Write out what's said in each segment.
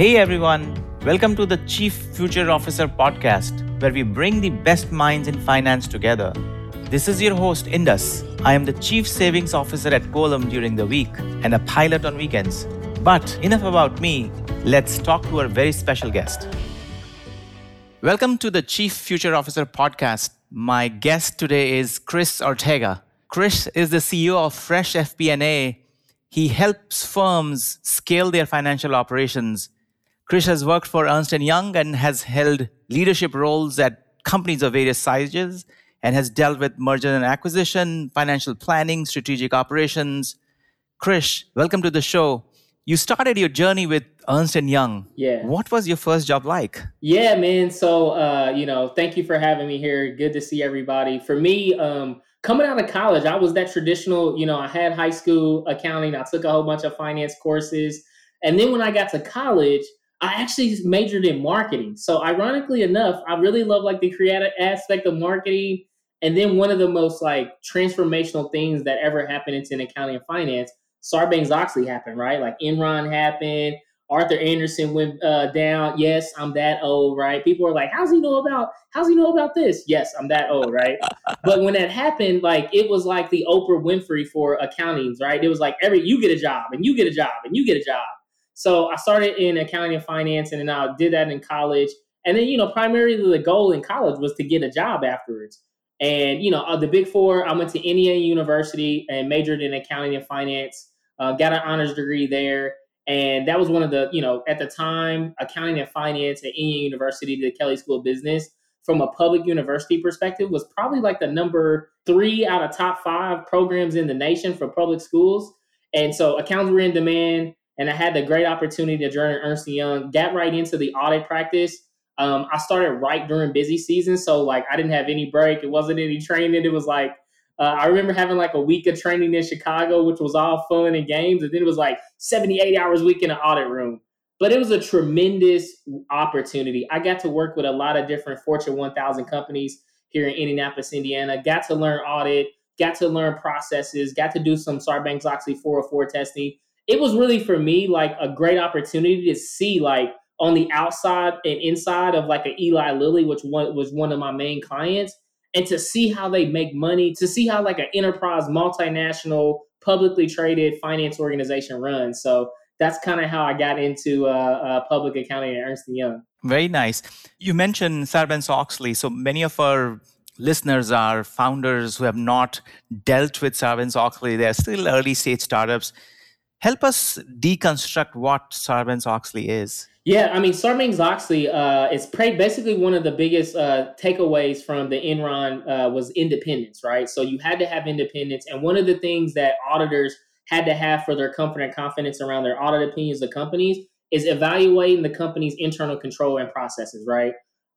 Hey everyone, welcome to the Chief Future Officer podcast, where we bring the best minds in finance together. This is your host, Indus. I am the Chief Savings Officer at Quolum during the week and a pilot on weekends. But enough about me, let's talk to our very special guest. Welcome to the Chief Future Officer podcast. My guest today is Chris Ortega. Chris is the CEO of Fresh FP&A. He helps firms scale their financial operations. Chris has worked for Ernst & Young and has held leadership roles at companies of various sizes and has dealt with merger and acquisition, financial planning, strategic operations. Chris, welcome to the show you started your journey with Ernst and Young. Yeah. What was your first job like? Yeah, man. So, uh, you know, thank you for having me here. Good to see everybody. For me, um, coming out of college, I was that traditional. You know, I had high school accounting. I took a whole bunch of finance courses, and then when I got to college, I actually majored in marketing. So, ironically enough, I really love like the creative aspect of marketing. And then one of the most like transformational things that ever happened in accounting and finance Sarbanes Oxley happened, right? Like Enron happened. Arthur Andersen went uh, down. Yes, I'm that old, right? People are like, "How's he know about? How's he know about this?" Yes, I'm that old, right? but when that happened, like it was like the Oprah Winfrey for accountings, right? It was like every you get a job and you get a job and you get a job. So I started in accounting and finance, and then I did that in college. And then you know, primarily the goal in college was to get a job afterwards. And you know, uh, the Big Four, I went to Indiana University and majored in accounting and finance uh, got an honors degree there. And that was one of the, you know, at the time, accounting and finance at Indiana University, the Kelley School of Business, from a public university perspective, was probably like the number three out of top five programs in the nation for public schools. And so accounts were in demand. And I had the great opportunity to join Ernst Young, got right into the audit practice. Um, I started right during busy season. So, like, I didn't have any break. It wasn't any training. It was like uh, I remember having like a week of training in Chicago, which was all fun and games. And then it was like 78 hours a week in an audit room. But it was a tremendous opportunity. I got to work with a lot of different Fortune 1000 companies here in Indianapolis, Indiana. Got to learn audit, got to learn processes, got to do some Sarbanes Oxley 404 testing. It was really for me like a great opportunity to see like on the outside and inside of like an Eli Lilly, which one, was one of my main clients, and to see how they make money, to see how like an enterprise, multinational, publicly traded finance organization runs. So that's kind of how I got into uh, uh, public accounting at Ernst Young. Very nice. You mentioned Sarbanes Oxley. So many of our listeners are founders who have not dealt with Sarbanes Oxley. They're still early stage startups. Help us deconstruct what Sarbanes Oxley is. Yeah, I mean, Sarbanes Oxley uh, is basically one of the biggest uh, takeaways from the Enron uh, was independence, right? So you had to have independence, and one of the things that auditors had to have for their comfort and confidence around their audit opinions of companies is evaluating the company's internal control and processes, right?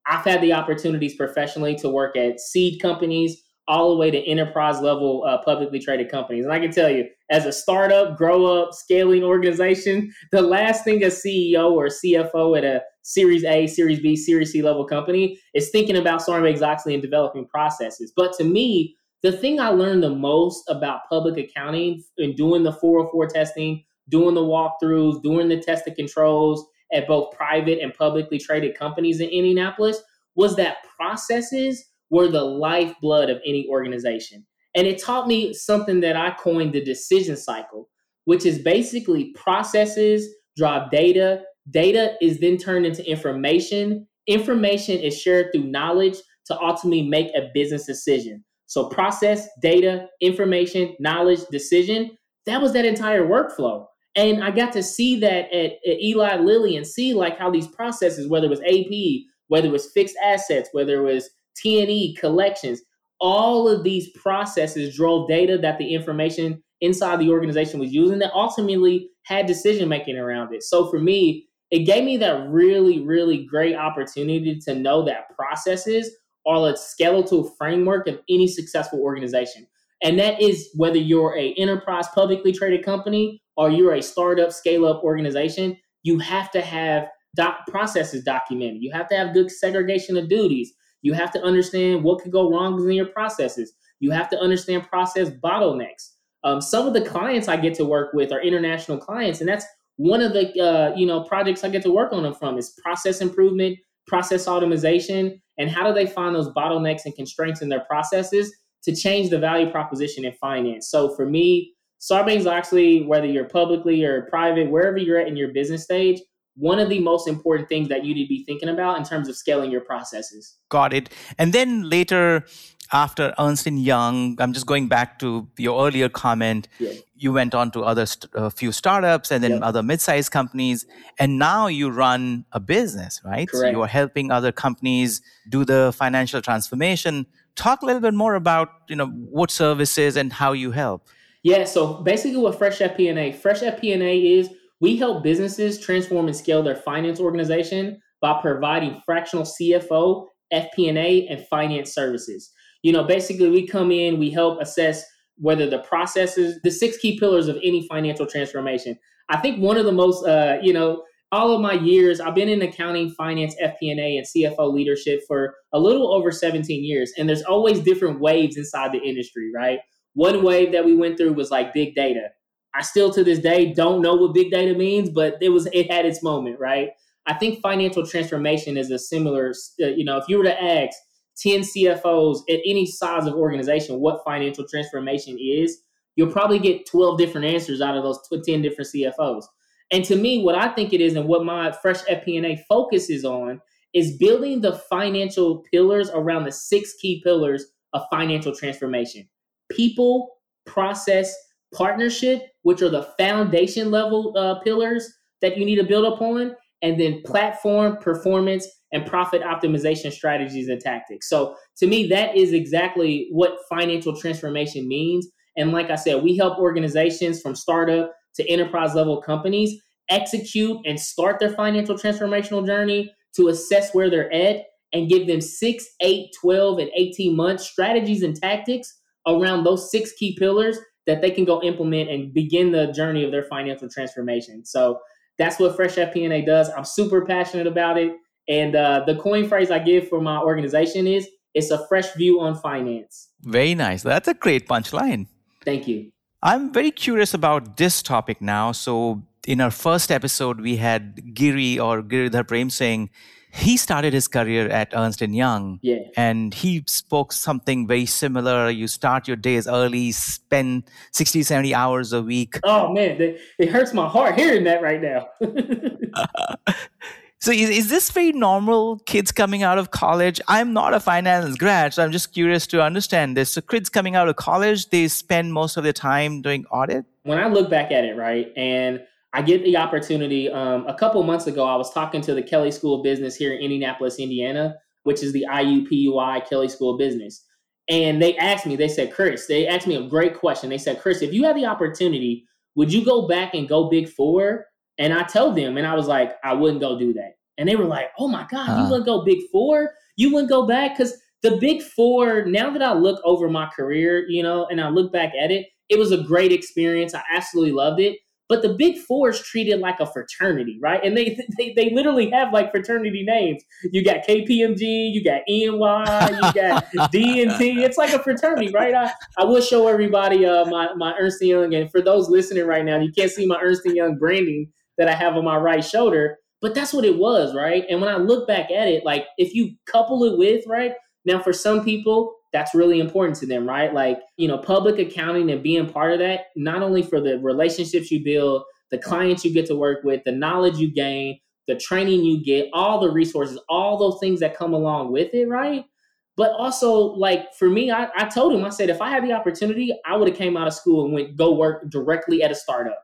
I've had the opportunities professionally to work at seed companies all the way to enterprise level uh, publicly traded companies. And I can tell you, as a startup, grow up, scaling organization, the last thing a CEO or a CFO at a Series A, Series B, Series C level company is thinking about Sarbanes Oxley and developing processes. But to me, the thing I learned the most about public accounting and doing the 404 testing, doing the walkthroughs, doing the test of controls at both private and publicly traded companies in Indianapolis was that processes were the lifeblood of any organization. And it taught me something that I coined the decision cycle, which is basically processes drive data. Data is then turned into information. Information is shared through knowledge to ultimately make a business decision. So, process, data, information, knowledge, decision that was that entire workflow. And I got to see that at, at Eli Lilly and see like how these processes, whether it was AP, whether it was fixed assets, whether it was T&E, collections, all of these processes drove data that the information inside the organization was using that ultimately had decision making around it. So for me, it gave me that really, really great opportunity to know that processes are a skeletal framework of any successful organization. And that is whether you're a enterprise publicly traded company or you're a startup scale up organization, you have to have doc- processes documented. You have to have good segregation of duties. You have to understand what could go wrong in your processes. You have to understand process bottlenecks. Um, some of the clients I get to work with are international clients, and that's one of the uh, you know projects I get to work on them from is process improvement, process automation, and how do they find those bottlenecks and constraints in their processes to change the value proposition in finance. So for me, Sarbanes Oxley, whether you're publicly or private, wherever you're at in your business stage, one of the most important things that you need to be thinking about in terms of scaling your processes. Got it. And then later, after Ernst and Young, I'm just going back to your earlier comment. Yeah. You went on to other st- a few startups and then yep. other mid-sized companies, and now you run a business, right? Correct. So you are helping other companies do the financial transformation. Talk a little bit more about you know what services and how you help. Yeah, so basically, what Fresh FP&A, Fresh FP&A is we help businesses transform and scale their finance organization by providing fractional CFO, FP&A, and finance services. You know, basically, we come in, we help assess whether the processes, the six key pillars of any financial transformation. I think one of the most, uh, you know, all of my years, I've been in accounting, finance, FP&A, and CFO leadership for a little over 17 years. And there's always different waves inside the industry, right? One wave that we went through was like big data. I still to this day don't know what big data means, but it was it had its moment, right? I think financial transformation is a similar, uh, you know, if you were to ask 10 CFOs at any size of organization what financial transformation is, you'll probably get 12 different answers out of those 10 different CFOs. And to me, what I think it is and what my fresh FP&A focuses on is building the financial pillars around the six key pillars of financial transformation. People, process, partnership, which are the foundation level uh, pillars that you need to build upon, and then platform, performance, and profit optimization strategies and tactics. So to me, that is exactly what financial transformation means. And like I said, we help organizations from startup to enterprise level companies execute and start their financial transformational journey to assess where they're at and give them six, eight, 12, and 18 months strategies and tactics around those six key pillars that they can go implement and begin the journey of their financial transformation. So that's what Fresh FP&A does. I'm super passionate about it. And uh, the coin phrase I give for my organization is it's a fresh view on finance. Very nice. That's a great punchline. Thank you. I'm very curious about this topic now. So, in our first episode, we had Giri or Giridhar Prem saying he started his career at Ernst and Young. Yeah. And he spoke something very similar. You start your days early, spend 60, 70 hours a week. Oh man, it hurts my heart hearing that right now. So is, is this very normal? Kids coming out of college. I'm not a finance grad, so I'm just curious to understand this. So kids coming out of college, they spend most of their time doing audit. When I look back at it, right, and I get the opportunity. Um, a couple months ago, I was talking to the Kelley School of Business here in Indianapolis, Indiana, which is the IUPUI Kelley School of Business. And they asked me, they said, Chris, they asked me a great question. They said, Chris, if you had the opportunity, would you go back and go big four and I told them, and I was like, I wouldn't go do that. And they were like, oh my God, uh you wouldn't go big four? You wouldn't go back? Because the big four, now that I look over my career, you know, and I look back at it, it was a great experience. I absolutely loved it. But the big four is treated like a fraternity, right? And they, they they literally have like fraternity names. You got KPMG, you got EY, you got D&T. It's like a fraternity, right? I, I will show everybody uh, my, my Ernst Young. And for those listening right now, you can't see my Ernst Young branding that I have on my right shoulder. But that's what it was, right? And when I look back at it, like if you couple it with, right? Now, for some people, that's really important to them, right? Like, you know, public accounting and being part of that, not only for the relationships you build, the clients you get to work with, the knowledge you gain, the training you get, all the resources, all those things that come along with it, right? But also, like for me, I, I told him, I said, if I had the opportunity, I would have came out of school and went go work directly at a startup.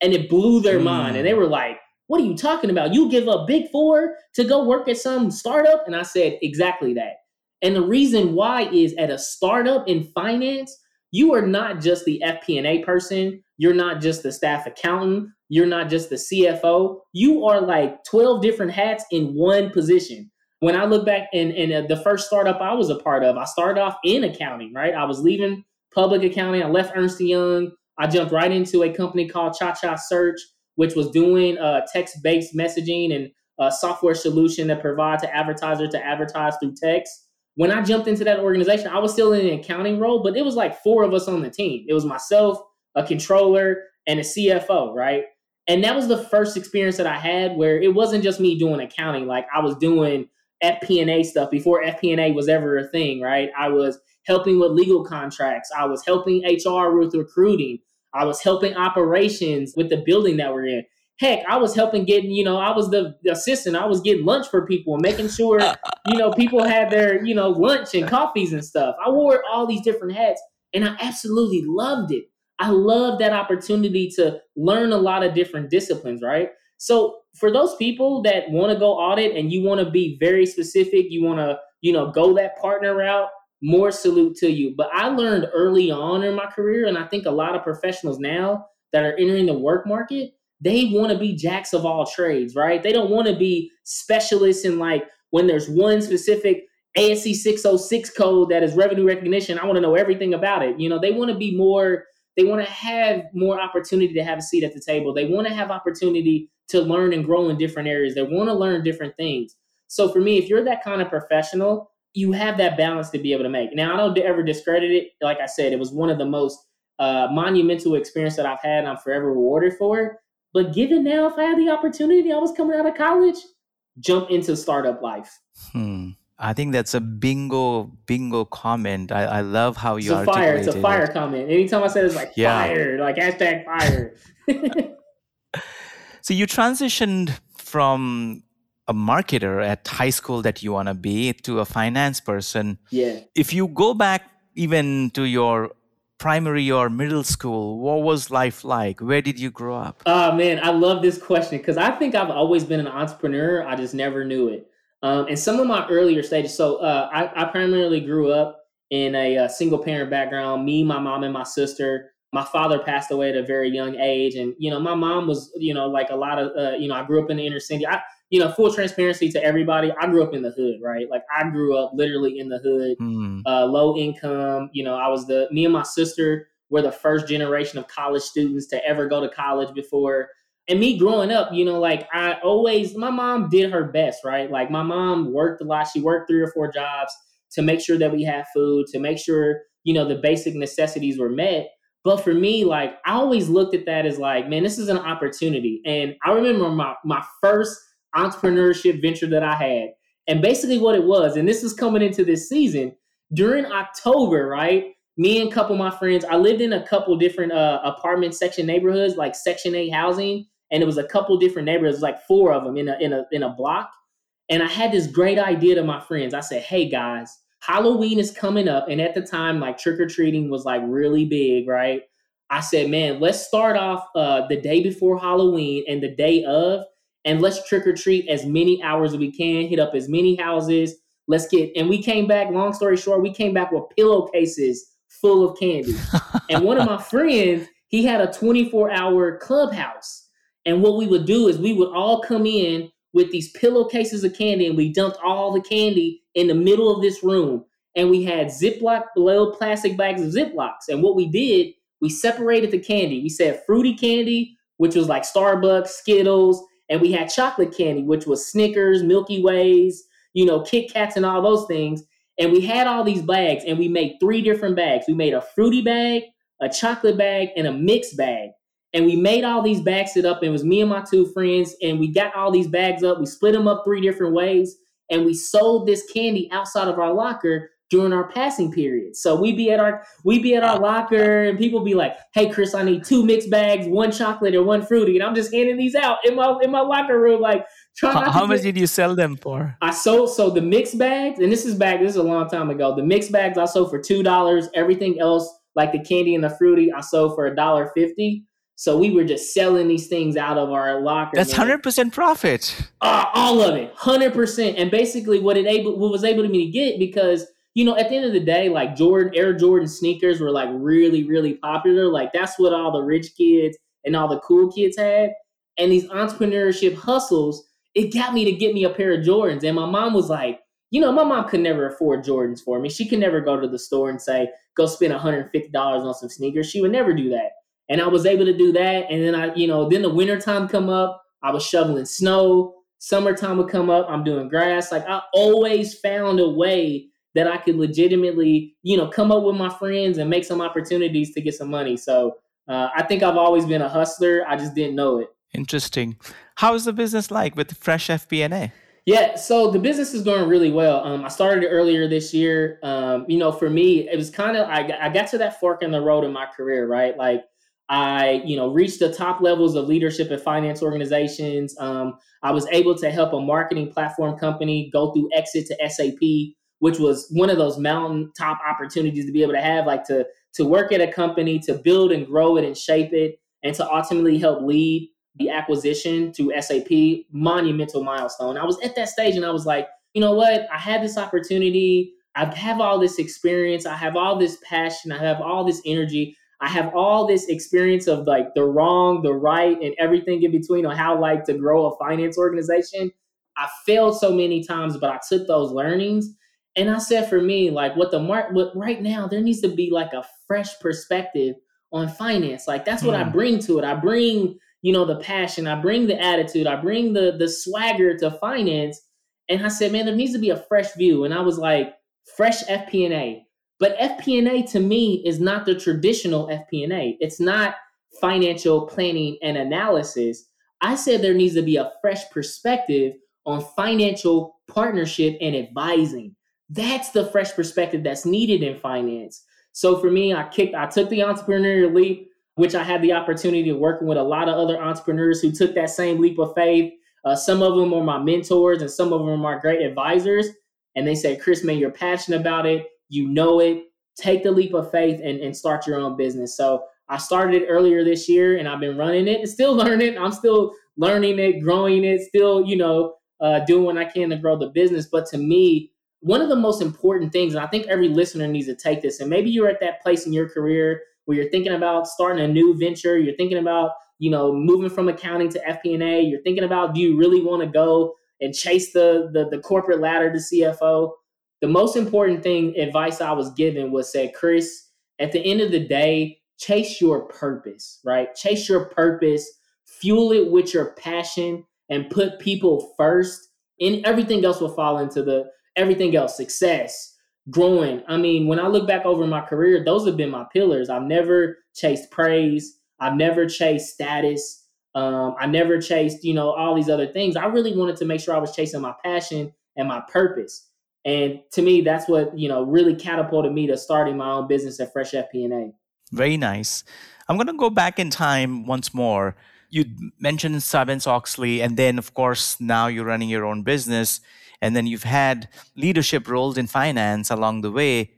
And it blew their mm. mind. And they were like, what are you talking about? You give up big four to go work at some startup? And I said, exactly that. And the reason why is at a startup in finance, you are not just the FP&A person, you're not just the staff accountant, you're not just the CFO. You are like 12 different hats in one position. When I look back in, in uh, the first startup I was a part of, I started off in accounting, right? I was leaving public accounting. I left Ernst Young. I jumped right into a company called ChaCha Search which was doing uh, text-based messaging and a software solution that provide to advertisers to advertise through text. When I jumped into that organization, I was still in an accounting role, but it was like four of us on the team. It was myself, a controller, and a CFO, right? And that was the first experience that I had where it wasn't just me doing accounting. Like I was doing FP&A stuff before FP&A was ever a thing, right? I was helping with legal contracts. I was helping HR with recruiting. I was helping operations with the building that we're in. Heck, I was helping getting, you know, I was the, assistant. I was getting lunch for people and making sure, you know, people had their, you know, lunch and coffees and stuff. I wore all these different hats and I absolutely loved it. I love that opportunity to learn a lot of different disciplines, right? So for those people that want to go audit and you want to be very specific, you want to, you know, go that partner route, more salute to you. But I learned early on in my career, and I think a lot of professionals now that are entering the work market, they want to be jacks of all trades, right? They don't want to be specialists in like when there's one specific ASC 606 code that is revenue recognition. I want to know everything about it. You know, they want to be more, they want to have more opportunity to have a seat at the table. They want to have opportunity to learn and grow in different areas. They want to learn different things. So for me, if you're that kind of professional, you have that balance to be able to make. Now, I don't ever discredit it. Like I said, it was one of the most uh, monumental experience that I've had, I'm forever rewarded for it. But given now, if I had the opportunity, I was coming out of college, jump into startup life. Hmm. I think that's a bingo bingo comment. I, I love how you it's a fire. It's a fire it. comment. Anytime I say it's like yeah. fire, like hashtag fire. so you transitioned from a marketer at high school that you want to be to a finance person. Yeah. If you go back even to your primary or middle school, what was life like? Where did you grow up? Oh man, I love this question because I think I've always been an entrepreneur. I just never knew it. Um, and some of my earlier stages. So uh, I, I, primarily grew up in a, a, single parent background. Me, my mom, and my sister. My father passed away at a very young age, and you know, my mom was, you know, like a lot of, uh, you know, I grew up in the inner city. I, you know, full transparency to everybody. I grew up in the hood, right? Like I grew up literally in the hood, mm. uh, low income. You know, I was the me and my sister were the first generation of college students to ever go to college before and me growing up, you know, like I always, my mom did her best, right? Like my mom worked a lot. She worked three or four jobs to make sure that we had food, to make sure, you know, the basic necessities were met. But for me, like I always looked at that as like, man, this is an opportunity. And I remember my my first entrepreneurship venture that I had. And basically what it was, and this is coming into this season, during October, right? Me and a couple of my friends, I lived in a couple different uh, apartment section neighborhoods, like Section 8 housing and it was a couple different neighborhoods, like four of them in a in a in a block. And I had this great idea to my friends. I said, "Hey guys, Halloween is coming up, and at the time, like trick or treating was like really big, right?" I said, "Man, let's start off uh, the day before Halloween and the day of, and let's trick or treat as many hours as we can, hit up as many houses. Let's get." And we came back. Long story short, we came back with pillowcases full of candy. and one of my friends, he had a 24 hour clubhouse. And what we would do is we would all come in with these pillowcases of candy and we dumped all the candy in the middle of this room. And we had Ziploc, little plastic bags of Ziplocs. And what we did, we separated the candy. We said fruity candy, which was like Starbursts, Skittles, and we had chocolate candy, which was Snickers, Milky Ways, you know, Kit Kats, and all those things. And we had all these bags, and we made three different bags. We made a fruity bag, a chocolate bag, and a mixed bag. And we made all these bags sit up. And it was me and my two friends. And we got all these bags up. We split them up three different ways. And we sold this candy outside of our locker during our passing period. So we be at our we be at our locker and people be like, "Hey Chris, I need two mixed bags, one chocolate or one fruity." And I'm just handing these out in my in my locker room like how, how much did you sell them for? I sold so the mixed bags, and this is back this is a long time ago. The mixed bags I sold for $2. Everything else like the candy and the fruity I sold for a dollar 50. So we were just selling these things out of our locker. That's hundred percent profit. Uh, all of it, hundred percent. And basically, what it able, what was able to me to get because you know at the end of the day, like Jordan Air Jordan sneakers were like really really popular. Like that's what all the rich kids and all the cool kids had. And these entrepreneurship hustles, it got me to get me a pair of Jordans. And my mom was like, you know, my mom could never afford Jordans for me. She could never go to the store and say, go spend $150 on some sneakers. She would never do that and I was able to do that. And then I, you know, then the wintertime come up, I was shoveling snow. Summertime would come up, I'm doing grass. Like I always found a way that I could legitimately, you know, come up with my friends and make some opportunities to get some money. So uh, I think I've always been a hustler. I just didn't know it. Interesting. How is the business like with Fresh FP&A? Yeah, so the business is going really well. Um, I started it earlier this year. Um, you know, for me, it was kind of I, I got to that fork in the road in my career, right? Like I, you know, reached the top levels of leadership at finance organizations. Um, I was able to help a marketing platform company go through exit to SAP, which was one of those mountaintop opportunities to be able to have, like to to work at a company, to build and grow it and shape it, and to ultimately help lead the acquisition to SAP, monumental milestone. I was at that stage and I was like, you know what? I had this opportunity. I have all this experience. I have all this passion. I have all this energy. I have all this experience of like the wrong, the right, and everything in between on how like to grow a finance organization. I failed so many times, but I took those learnings and I said for me, like what the mark what right now, there needs to be like a fresh perspective on finance. Like that's what I hmm. bring to it. I bring you know, the passion, I bring the attitude, I bring the the swagger to finance. And I said, man, there needs to be a fresh view. And I was like, fresh FP&A. But FP&A to me is not the traditional FP&A. It's not financial planning and analysis. I said there needs to be a fresh perspective on financial partnership and advising. That's the fresh perspective that's needed in finance. So for me, I kicked, I took the entrepreneurial leap which I had the opportunity of working with a lot of other entrepreneurs who took that same leap of faith. Uh, some of them are my mentors and some of them are great advisors. And they said, Chris, man, you're passionate about it. You know it. Take the leap of faith and, and start your own business. So I started it earlier this year and I've been running it and still learning. I'm still learning it, growing it, still, you know, uh, doing what I can to grow the business. But to me, one of the most important things, and I think every listener needs to take this, and maybe you're at that place in your career where you're thinking about starting a new venture, you're thinking about, you know, moving from accounting to FP&A, you're thinking about do you really want to go and chase the, the the corporate ladder to CFO? The most important thing advice I was given was said, Chris, at the end of the day, chase your purpose, right? Chase your purpose, fuel it with your passion and put people first and everything else will fall into the everything else, success, growing. I mean, when I look back over my career, those have been my pillars. I've never chased praise. I've never chased status. Um, I never chased, you know, all these other things. I really wanted to make sure I was chasing my passion and my purpose. And to me, that's what, you know, really catapulted me to starting my own business at Fresh FP&A. Very nice. I'm going to go back in time once more. You mentioned Sarbanes Oxley, and then, of course, now you're running your own business and then you've had leadership roles in finance along the way.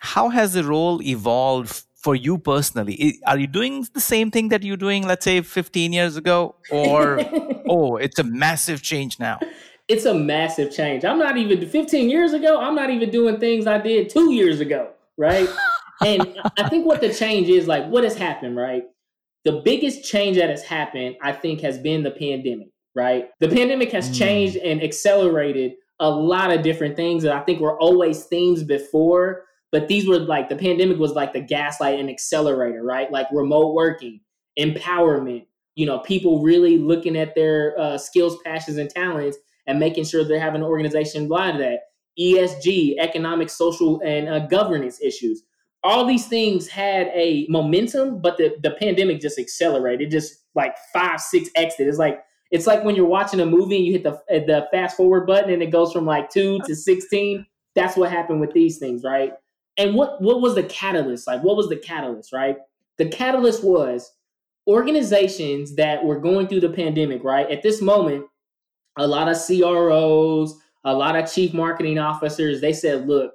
How has the role evolved for you personally? Are you doing the same thing that you're doing, let's say, 15 years ago? Or, oh, it's a massive change now? It's a massive change. I'm not even 15 years ago, I'm not even doing things I did two years ago, right? and I think what the change is like, what has happened, right? The biggest change that has happened, I think, has been the pandemic right? The pandemic has mm. changed and accelerated a lot of different things that I think were always themes before, but these were like the pandemic was like the gaslight and accelerator, right? Like remote working, empowerment, you know, people really looking at their uh, skills, passions, and talents and making sure they have an organization blind to that. ESG, economic, social, and uh, governance issues. All these things had a momentum, but the, the pandemic just accelerated, just like five, six X. It's like it's like when you're watching a movie and you hit the uh, the fast forward button and it goes from like two to sixteen. That's what happened with these things, right? And what what was the catalyst? Like, what was the catalyst, right? The catalyst was organizations that were going through the pandemic, right? At this moment, a lot of CROs, a lot of chief marketing officers, they said, look,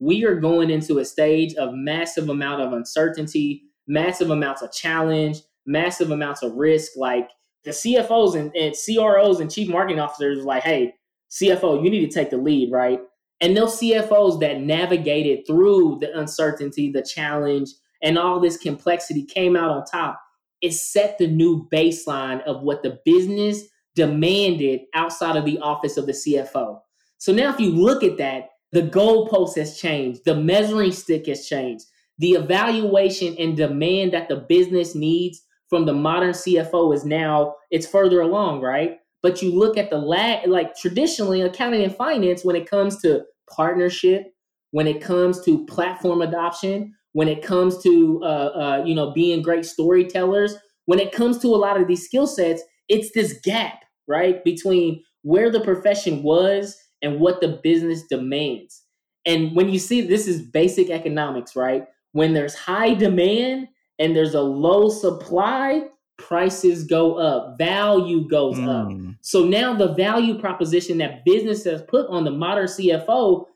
we are going into a stage of massive amount of uncertainty, massive amounts of challenge, massive amounts of risk. Like the CFOs and, and CROs and chief marketing officers like, hey, CFO, you need to take the lead, right? And those CFOs that navigated through the uncertainty, the challenge, and all this complexity came out on top. It set the new baseline of what the business demanded outside of the office of the CFO. So now, if you look at that, the goalpost has changed, the measuring stick has changed, the evaluation and demand that the business needs from the modern CFO is now it's further along, right? But you look at the lag, like traditionally accounting and finance, when it comes to partnership, when it comes to platform adoption, when it comes to uh, uh, you know being great storytellers, when it comes to a lot of these skill sets, it's this gap, right, between where the profession was and what the business demands. And when you see this is basic economics, right? When there's high demand and there's a low supply, prices go up, value goes mm. up. Hmm. So now the value proposition that business has put on the modern CFO,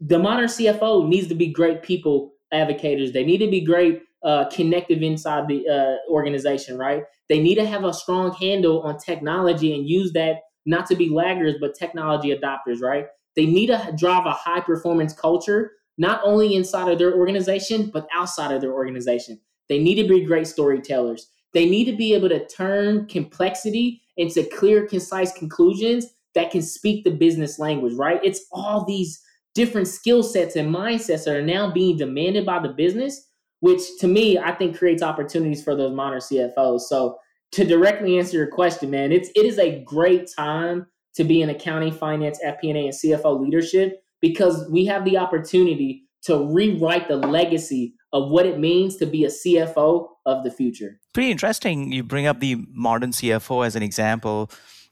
the modern CFO needs to be great people advocates. They need to be great uh, connective inside the uh, organization, right? They need to have a strong handle on technology and use that not to be laggards, but technology adopters, right? They need to drive a high performance culture, not only inside of their organization, but outside of their organization. They need to be great storytellers. They need to be able to turn complexity into clear, concise conclusions that can speak the business language, right? It's all these different skill sets and mindsets that are now being demanded by the business, which to me, I think creates opportunities for those modern CFOs. So to directly answer your question, man, it's it is a great time to be in accounting, finance, FP&A, and CFO leadership because we have the opportunity to rewrite the legacy of what it means to be a CFO of the future. Pretty interesting. You bring up the modern CFO as an example.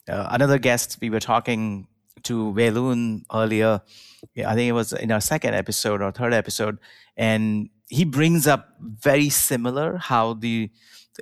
Uh, another guest we were talking to Veloon earlier. I think it was in our second episode or third episode, and he brings up very similar how the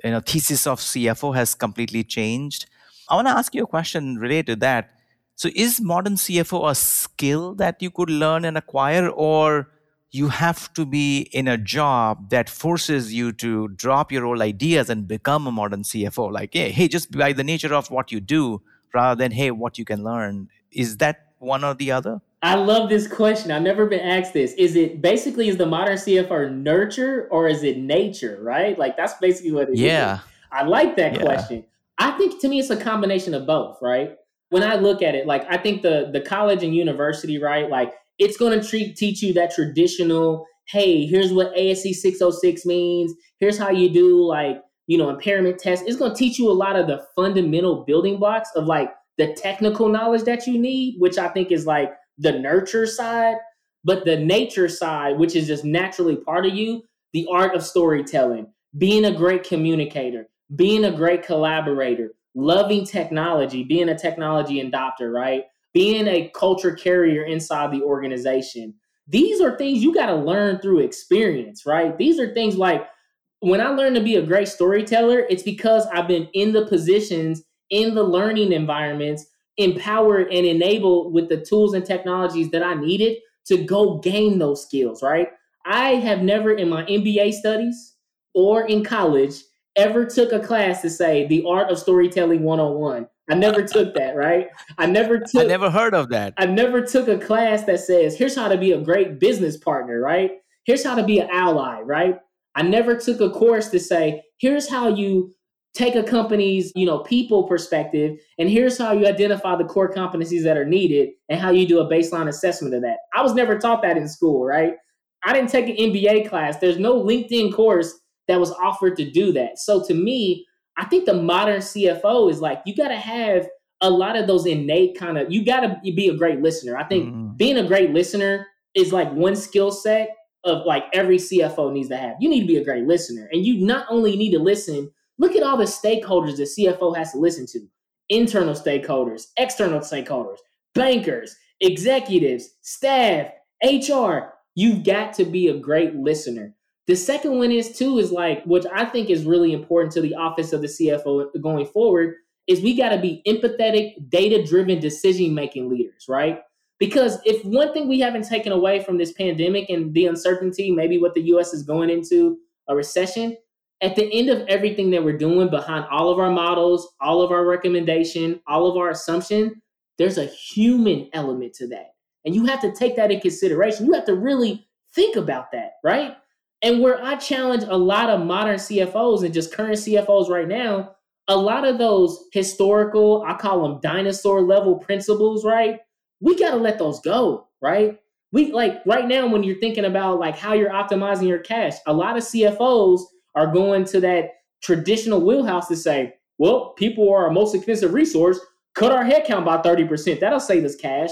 you know thesis of CFO has completely changed. I want to ask you a question related to that. So, is modern CFO a skill that you could learn and acquire, or you have to be in a job that forces you to drop your old ideas and become a modern CFO. Like, hey, hey, just by the nature of what you do, rather than hey, what you can learn. Is that one or the other? I love this question. I've never been asked this. Is it basically is the modern CFO nurture or is it nature? Right? Like that's basically what it yeah. Is. I like that yeah. question. I think to me it's a combination of both. Right? When I look at it, like I think the the college and university, right? Like it's going to treat, teach you that traditional, hey, here's what ASC 606 means. Here's how you do like, you know, impairment tests. It's going to teach you a lot of the fundamental building blocks of like the technical knowledge that you need, which I think is like the nurture side. But the nature side, which is just naturally part of you, the art of storytelling, being a great communicator, being a great collaborator, loving technology, being a technology adopter, right? Being a culture carrier inside the organization. These are things you got to learn through experience, right? These are things like when I learned to be a great storyteller, it's because I've been in the positions, in the learning environments, empowered and enabled with the tools and technologies that I needed to go gain those skills, right? I have never in my MBA studies or in college ever took a class to say the art of storytelling 101 I never took that, right? I never took. I never heard of that. I never took a class that says, "Here's how to be a great business partner," right? Here's how to be an ally, right? I never took a course to say, "Here's how you take a company's, you know, people perspective, and here's how you identify the core competencies that are needed, and how you do a baseline assessment of that." I was never taught that in school, right? I didn't take an MBA class. There's no LinkedIn course that was offered to do that. So to me, I think the modern CFO is like you got to have a lot of those innate kind of you got to be a great listener. I think mm-hmm. being a great listener is like one skill set of like every CFO needs to have. You need to be a great listener, and you not only need to listen. Look at all the stakeholders the CFO has to listen to: internal stakeholders, external stakeholders, bankers, executives, staff, HR. You've got to be a great listener. The second one is too is like which I think is really important to the office of the CFO going forward is we got to be empathetic, data-driven decision-making leaders, right? Because if one thing we haven't taken away from this pandemic and the uncertainty, maybe what the US is going into a recession, at the end of everything that we're doing behind all of our models, all of our recommendation, all of our assumption, there's a human element to that. And you have to take that in consideration. You have to really think about that, right? And where I challenge a lot of modern CFOs and just current CFOs right now, a lot of those historical, I call them dinosaur level principles, right? We got to let those go, right? We like right now when you're thinking about like how you're optimizing your cash, a lot of CFOs are going to that traditional wheelhouse to say, well, people are our most expensive resource. Cut our headcount by 30%. That'll save us cash.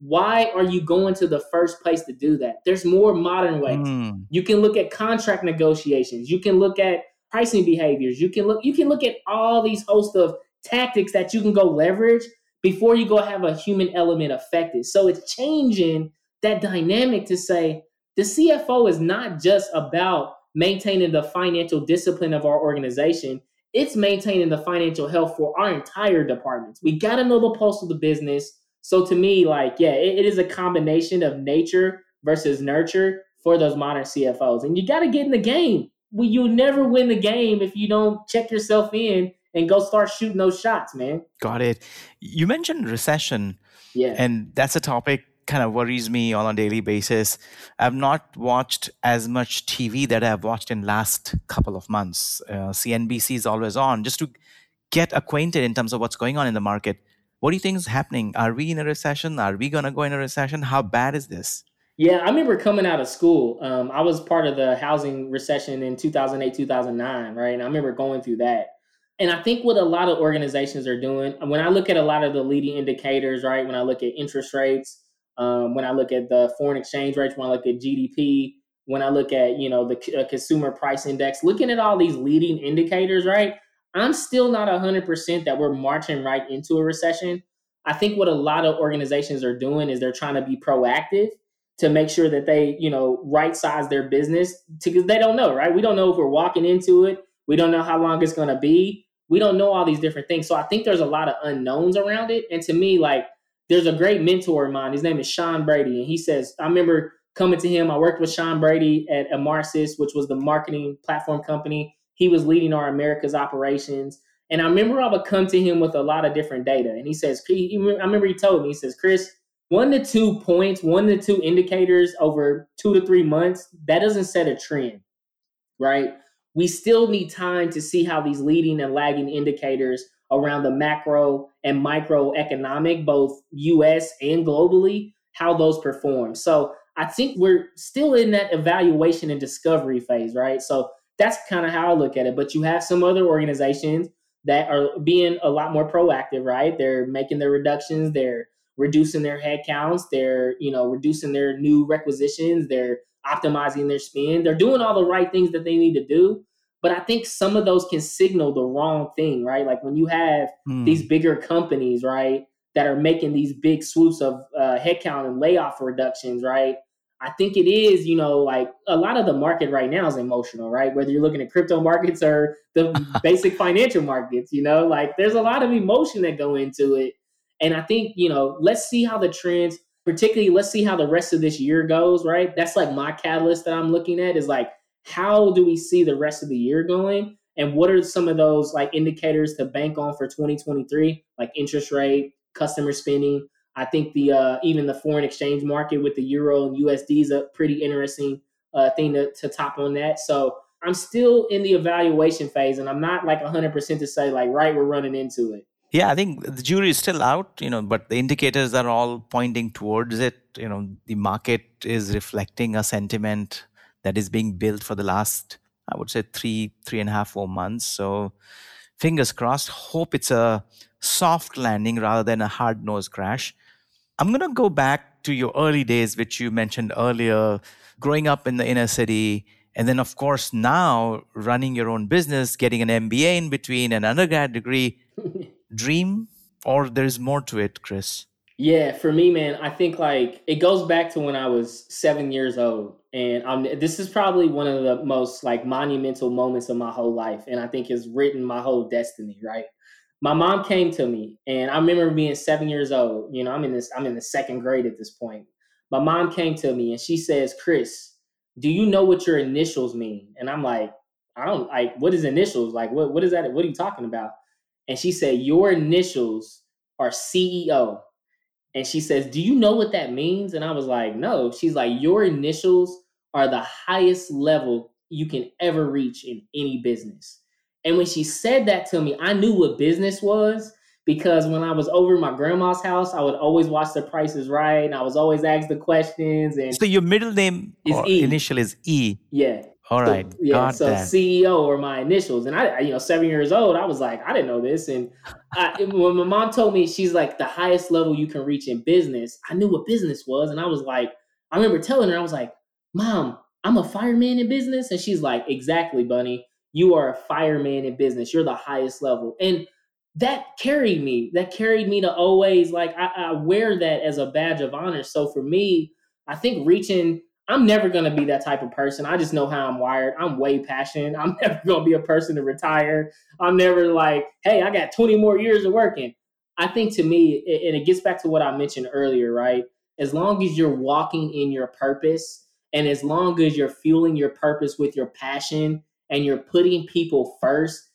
Why are you going to the first place to do that? There's more modern ways. Mm. You can look at contract negotiations. You can look at pricing behaviors. You can look you can look at all these host of tactics that you can go leverage before you go have a human element affected. So it's changing that dynamic to say the CFO is not just about maintaining the financial discipline of our organization. It's maintaining the financial health for our entire departments. We got to know the pulse of the business. So to me, like, yeah, it, it is a combination of nature versus nurture for those modern CFOs. And you got to get in the game. Well, you'll never win the game if you don't check yourself in and go start shooting those shots, man. Got it. You mentioned recession. Yeah. And that's a topic kind of worries me on a daily basis. I've not watched as much TV that I've watched in last couple of months. Uh, CNBC is always on just to get acquainted in terms of what's going on in the market. What do you think is happening? Are we in a recession? Are we going to go in a recession? How bad is this? Yeah, I remember coming out of school. Um, I was part of the housing recession in 2008, 2009, right? And I remember going through that. And I think what a lot of organizations are doing, when I look at a lot of the leading indicators, right? When I look at interest rates, um, when I look at the foreign exchange rates, when I look at GDP, when I look at you know the uh, consumer price index, looking at all these leading indicators, right? I'm still not 100% that we're marching right into a recession. I think what a lot of organizations are doing is they're trying to be proactive to make sure that they, you know, right size their business because they don't know, right? We don't know if we're walking into it. We don't know how long it's going to be. We don't know all these different things. So I think there's a lot of unknowns around it. And to me, like, there's a great mentor of mine. His name is Sean Brady. And he says, I remember coming to him. I worked with Sean Brady at Emarsys, which was the marketing platform company. He was leading our America's operations. And I remember I would come to him with a lot of different data. And he says, he, I remember he told me, he says, Chris, one to two points, one to two indicators over two to three months, that doesn't set a trend, right? We still need time to see how these leading and lagging indicators around the macro and microeconomic, both US and globally, how those perform. So I think we're still in that evaluation and discovery phase, right? So that's kind of how I look at it. But you have some other organizations that are being a lot more proactive, right? They're making their reductions, they're reducing their headcounts, they're, you know, reducing their new requisitions, they're optimizing their spend, they're doing all the right things that they need to do. But I think some of those can signal the wrong thing, right? Like when you have mm. these bigger companies, right, that are making these big swoops of uh, headcount and layoff reductions, right? I think it is, you know, like a lot of the market right now is emotional, right? Whether you're looking at crypto markets or the basic financial markets, you know, like there's a lot of emotion that go into it. And I think, you know, let's see how the trends, particularly let's see how the rest of this year goes, right? That's like my catalyst that I'm looking at is like how do we see the rest of the year going? And what are some of those like indicators to bank on for 2023, like interest rate, customer spending? I think the uh, even the foreign exchange market with the euro and USD is a pretty interesting uh, thing to, to top on that. So I'm still in the evaluation phase, and I'm not like 100% to say like right we're running into it. Yeah, I think the jury is still out, you know, but the indicators are all pointing towards it. You know, the market is reflecting a sentiment that is being built for the last, I would say, three, three and a half, four months. So fingers crossed. Hope it's a soft landing rather than a hard nose crash. I'm going to go back to your early days, which you mentioned earlier, growing up in the inner city. And then, of course, now running your own business, getting an MBA in between, an undergrad degree. Dream, or there's more to it, Chris? Yeah, for me, man, I think like it goes back to when I was seven years old, and I'm, this is probably one of the most like monumental moments of my whole life, and I think has written my whole destiny. Right, my mom came to me, and I remember being seven years old. You know, I'm in this, I'm in the second grade at this point. My mom came to me, and she says, "Chris, do you know what your initials mean?" And I'm like, "I don't like what is initials? Like, what what is that? What are you talking about?" And she said, "Your initials are CEO." And she says, Do you know what that means? And I was like, No. She's like, Your initials are the highest level you can ever reach in any business. And when she said that to me, I knew what business was because when I was over my grandma's house, I would always watch the prices right. And I was always asked the questions. And so your middle name is e. initial is E. Yeah. All right. So, yeah. Got so that. CEO or my initials. And I, you know, seven years old, I was like, I didn't know this. And I, when my mom told me she's like the highest level you can reach in business, I knew what business was. And I was like, I remember telling her, I was like, Mom, I'm a fireman in business. And she's like, Exactly, Bunny. You are a fireman in business. You're the highest level. And that carried me. That carried me to always like I, I wear that as a badge of honor. So for me, I think reaching I'm never to be that type of person. I just know how I'm wired. I'm way passionate. I'm never to be a person to retire. I'm never like, hey, I got 20 more years of working. I think to me, and it gets back to what I mentioned earlier, right? As long as you're walking in your purpose and as long as you're fueling your purpose with your passion and you're putting people first,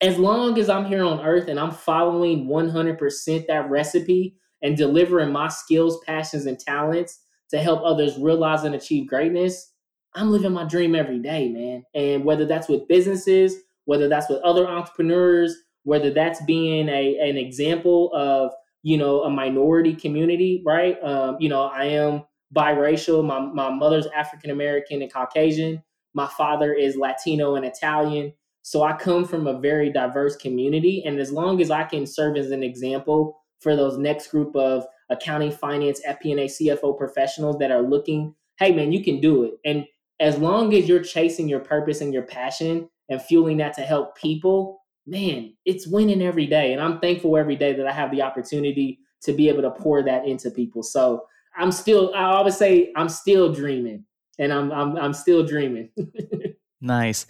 as long as I'm here on earth and I'm following 100% that recipe and delivering my skills, passions, and talents to help others realize and achieve greatness, I'm living my dream every day, man. And whether that's with businesses, whether that's with other entrepreneurs, whether that's being a an example of you know a minority community, right? Um, you know, I am biracial. My my mother's African American and Caucasian. My father is Latino and Italian. So I come from a very diverse community, and as long as I can serve as an example for those next group of accounting, finance, FP&A, CFO professionals that are looking, hey man, you can do it. And as long as you're chasing your purpose and your passion and fueling that to help people, man, it's winning every day. And I'm thankful every day that I have the opportunity to be able to pour that into people. So I'm still, I always say, I'm still dreaming, and I'm I'm I'm still dreaming. nice.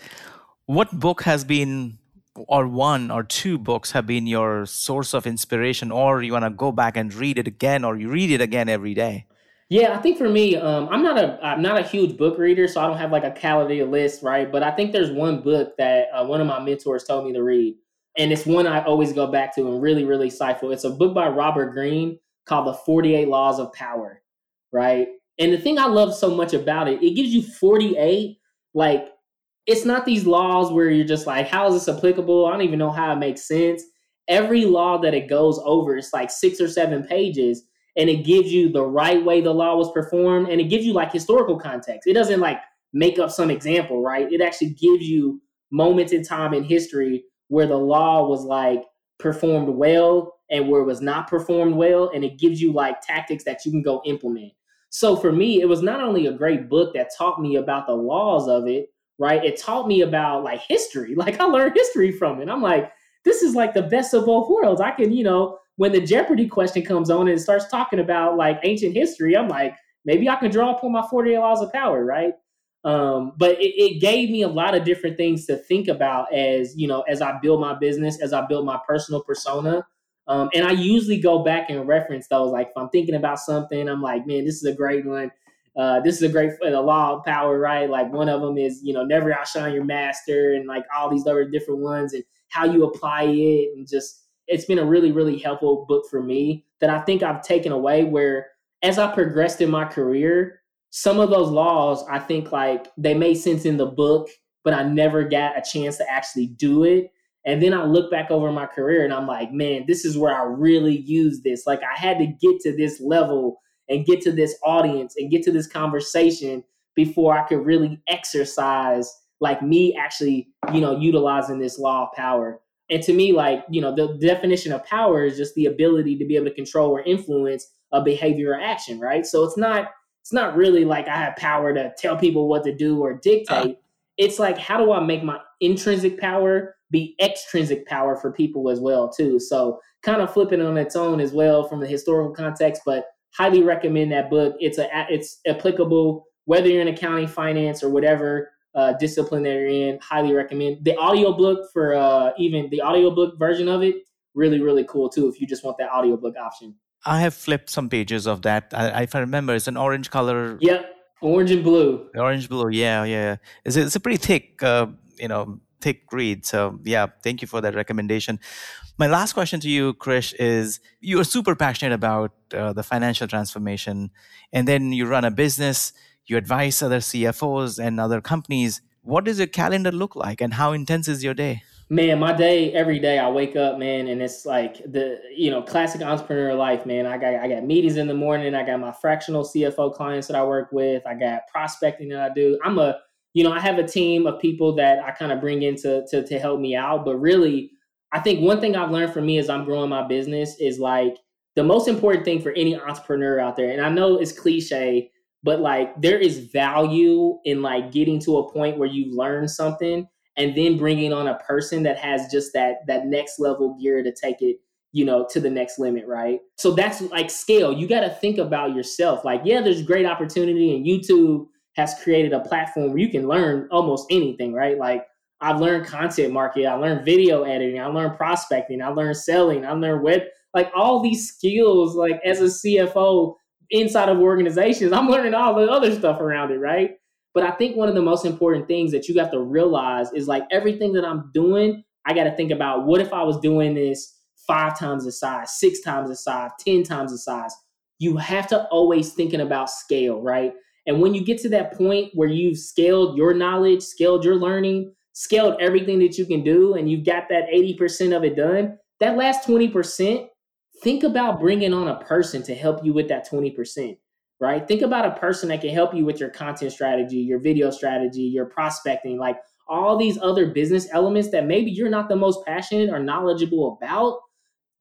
What book has been, or one or two books have been your source of inspiration, or you want to go back and read it again, or you read it again every day? Yeah, I think for me, um, I'm not a I'm not a huge book reader, so I don't have like a calendar list, right? But I think there's one book that uh, one of my mentors told me to read, and it's one I always go back to and really really insightful. It's a book by Robert Greene called The 48 Laws of Power, right? And the thing I love so much about it, it gives you 48 like it's not these laws where you're just like, how is this applicable? I don't even know how it makes sense. Every law that it goes over, it's like six or seven pages and it gives you the right way the law was performed and it gives you like historical context. It doesn't like make up some example, right? It actually gives you moments in time in history where the law was like performed well and where it was not performed well and it gives you like tactics that you can go implement. So for me, it was not only a great book that taught me about the laws of it, right? It taught me about like history. Like I learned history from it. I'm like, this is like the best of both worlds. I can, you know, when the Jeopardy question comes on and starts talking about like ancient history, I'm like, maybe I can draw upon my 48 laws of power, right? Um, but it, it, gave me a lot of different things to think about as you know, as I build my business, as I build my personal persona. Um, and I usually go back and reference those. Like if I'm thinking about something, I'm like, man, this is a great one. Uh, this is a great the law of power, right? Like one of them is, you know, never outshine your master, and like all these other different ones, and how you apply it, and just it's been a really, really helpful book for me that I think I've taken away where as I progressed in my career, some of those laws, I think like they made sense in the book, but I never got a chance to actually do it. And then I look back over my career and I'm like, man, this is where I really use this. Like I had to get to this level and get to this audience and get to this conversation before I could really exercise like me actually, you know, utilizing this law of power. And to me, like, you know, the definition of power is just the ability to be able to control or influence a behavior or action, right? So it's not it's not really like I have power to tell people what to do or dictate. Uh, it's like how do I make my intrinsic power be extrinsic power for people as well too. So kind of flipping on its own as well from the historical context, but highly recommend that book. It's a it's applicable whether you're in accounting, finance, or whatever uh, discipline that you're in. Highly recommend the audiobook for uh, even the audiobook version of it. Really, really cool too. If you just want that audiobook option. I have flipped some pages of that. I, if I remember, it's an orange color. Yep, orange and blue. Orange blue. Yeah, yeah. It's, it's a pretty thick, uh, you know, thick read. So yeah, thank you for that recommendation. My last question to you, Chris, is you are super passionate about uh, the financial transformation, and then you run a business you advise other CFOs and other companies. What does your calendar look like and how intense is your day? Man, my day every day I wake up, man, and it's like the you know classic entrepreneur life, man. I got I got meetings in the morning. I got my fractional CFO clients that I work with. I got prospecting that I do. I'm a you know I have a team of people that I kind of bring in to, to to help me out. But really, I think one thing I've learned from me as I'm growing my business is like the most important thing for any entrepreneur out there. And I know it's cliche, but like there is value in like getting to a point where you learn something and then bringing on a person that has just that that next level gear to take it you know to the next limit right so that's like scale you got to think about yourself like yeah there's great opportunity in youtube has created a platform where you can learn almost anything right like i've learned content marketing i learned video editing i learned prospecting i learned selling i learned web like all these skills like as a cfo inside of organizations i'm learning all the other stuff around it right but I think one of the most important things that you have to realize is like everything that I'm doing, I got to think about what if I was doing this five times the size, six times the size, 10 times the size. You have to always thinking about scale, right? And when you get to that point where you've scaled your knowledge, scaled your learning, scaled everything that you can do, and you've got that 80% of it done, that last 20%, think about bringing on a person to help you with that 20% right? Think about a person that can help you with your content strategy, your video strategy, your prospecting, like all these other business elements that maybe you're not the most passionate or knowledgeable about.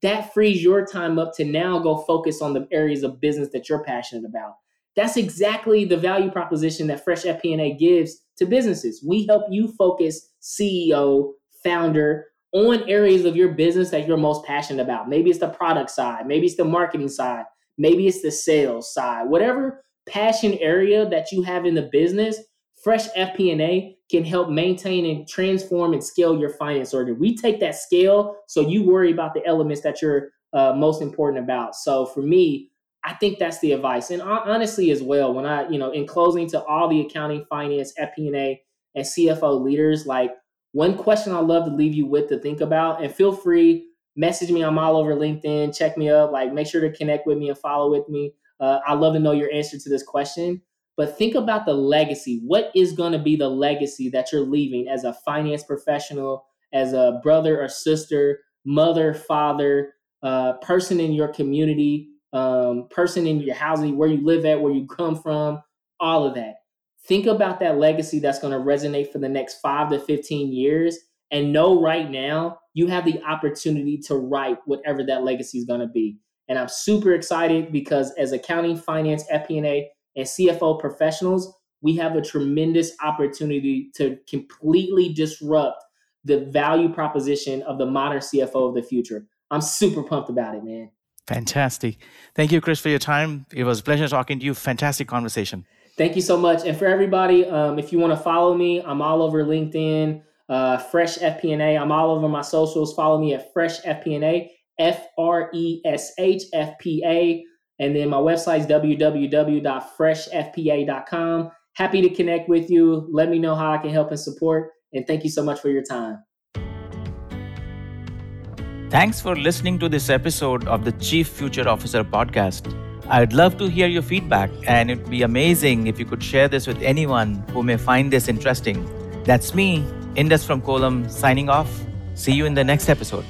That frees your time up to now go focus on the areas of business that you're passionate about. That's exactly the value proposition that Fresh FP&A gives to businesses. We help you focus CEO, founder, on areas of your business that you're most passionate about. Maybe it's the product side, maybe it's the marketing side, Maybe it's the sales side, whatever passion area that you have in the business. Fresh FP&A can help maintain and transform and scale your finance order. We take that scale so you worry about the elements that you're uh, most important about. So for me, I think that's the advice. And honestly, as well, when I, you know, in closing to all the accounting, finance, FP&A, and CFO leaders, like one question I love to leave you with to think about, and feel free message me. I'm all over LinkedIn. Check me up. Like, make sure to connect with me and follow with me. Uh, I love to know your answer to this question. But think about the legacy. What is going to be the legacy that you're leaving as a finance professional, as a brother or sister, mother, father, uh, person in your community, um, person in your housing, where you live at, where you come from, all of that. Think about that legacy that's going to resonate for the next five to 15 years and know right now you have the opportunity to write whatever that legacy is going to be. And I'm super excited because as accounting, finance, FP&A, and CFO professionals, we have a tremendous opportunity to completely disrupt the value proposition of the modern CFO of the future. I'm super pumped about it, man. Fantastic. Thank you, Chris, for your time. It was a pleasure talking to you. Fantastic conversation. Thank you so much. And for everybody, um, if you want to follow me, I'm all over LinkedIn uh, Fresh FP&A. I'm all over my socials. Follow me at Fresh FP&A, F R E S H F P A. And then my website is www.freshfpa.com. Happy to connect with you. Let me know how I can help and support. And thank you so much for your time. Thanks for listening to this episode of the Chief Future Officer podcast. I'd love to hear your feedback, and it'd be amazing if you could share this with anyone who may find this interesting. That's me, Indus from Quolum signing off. See you in the next episode.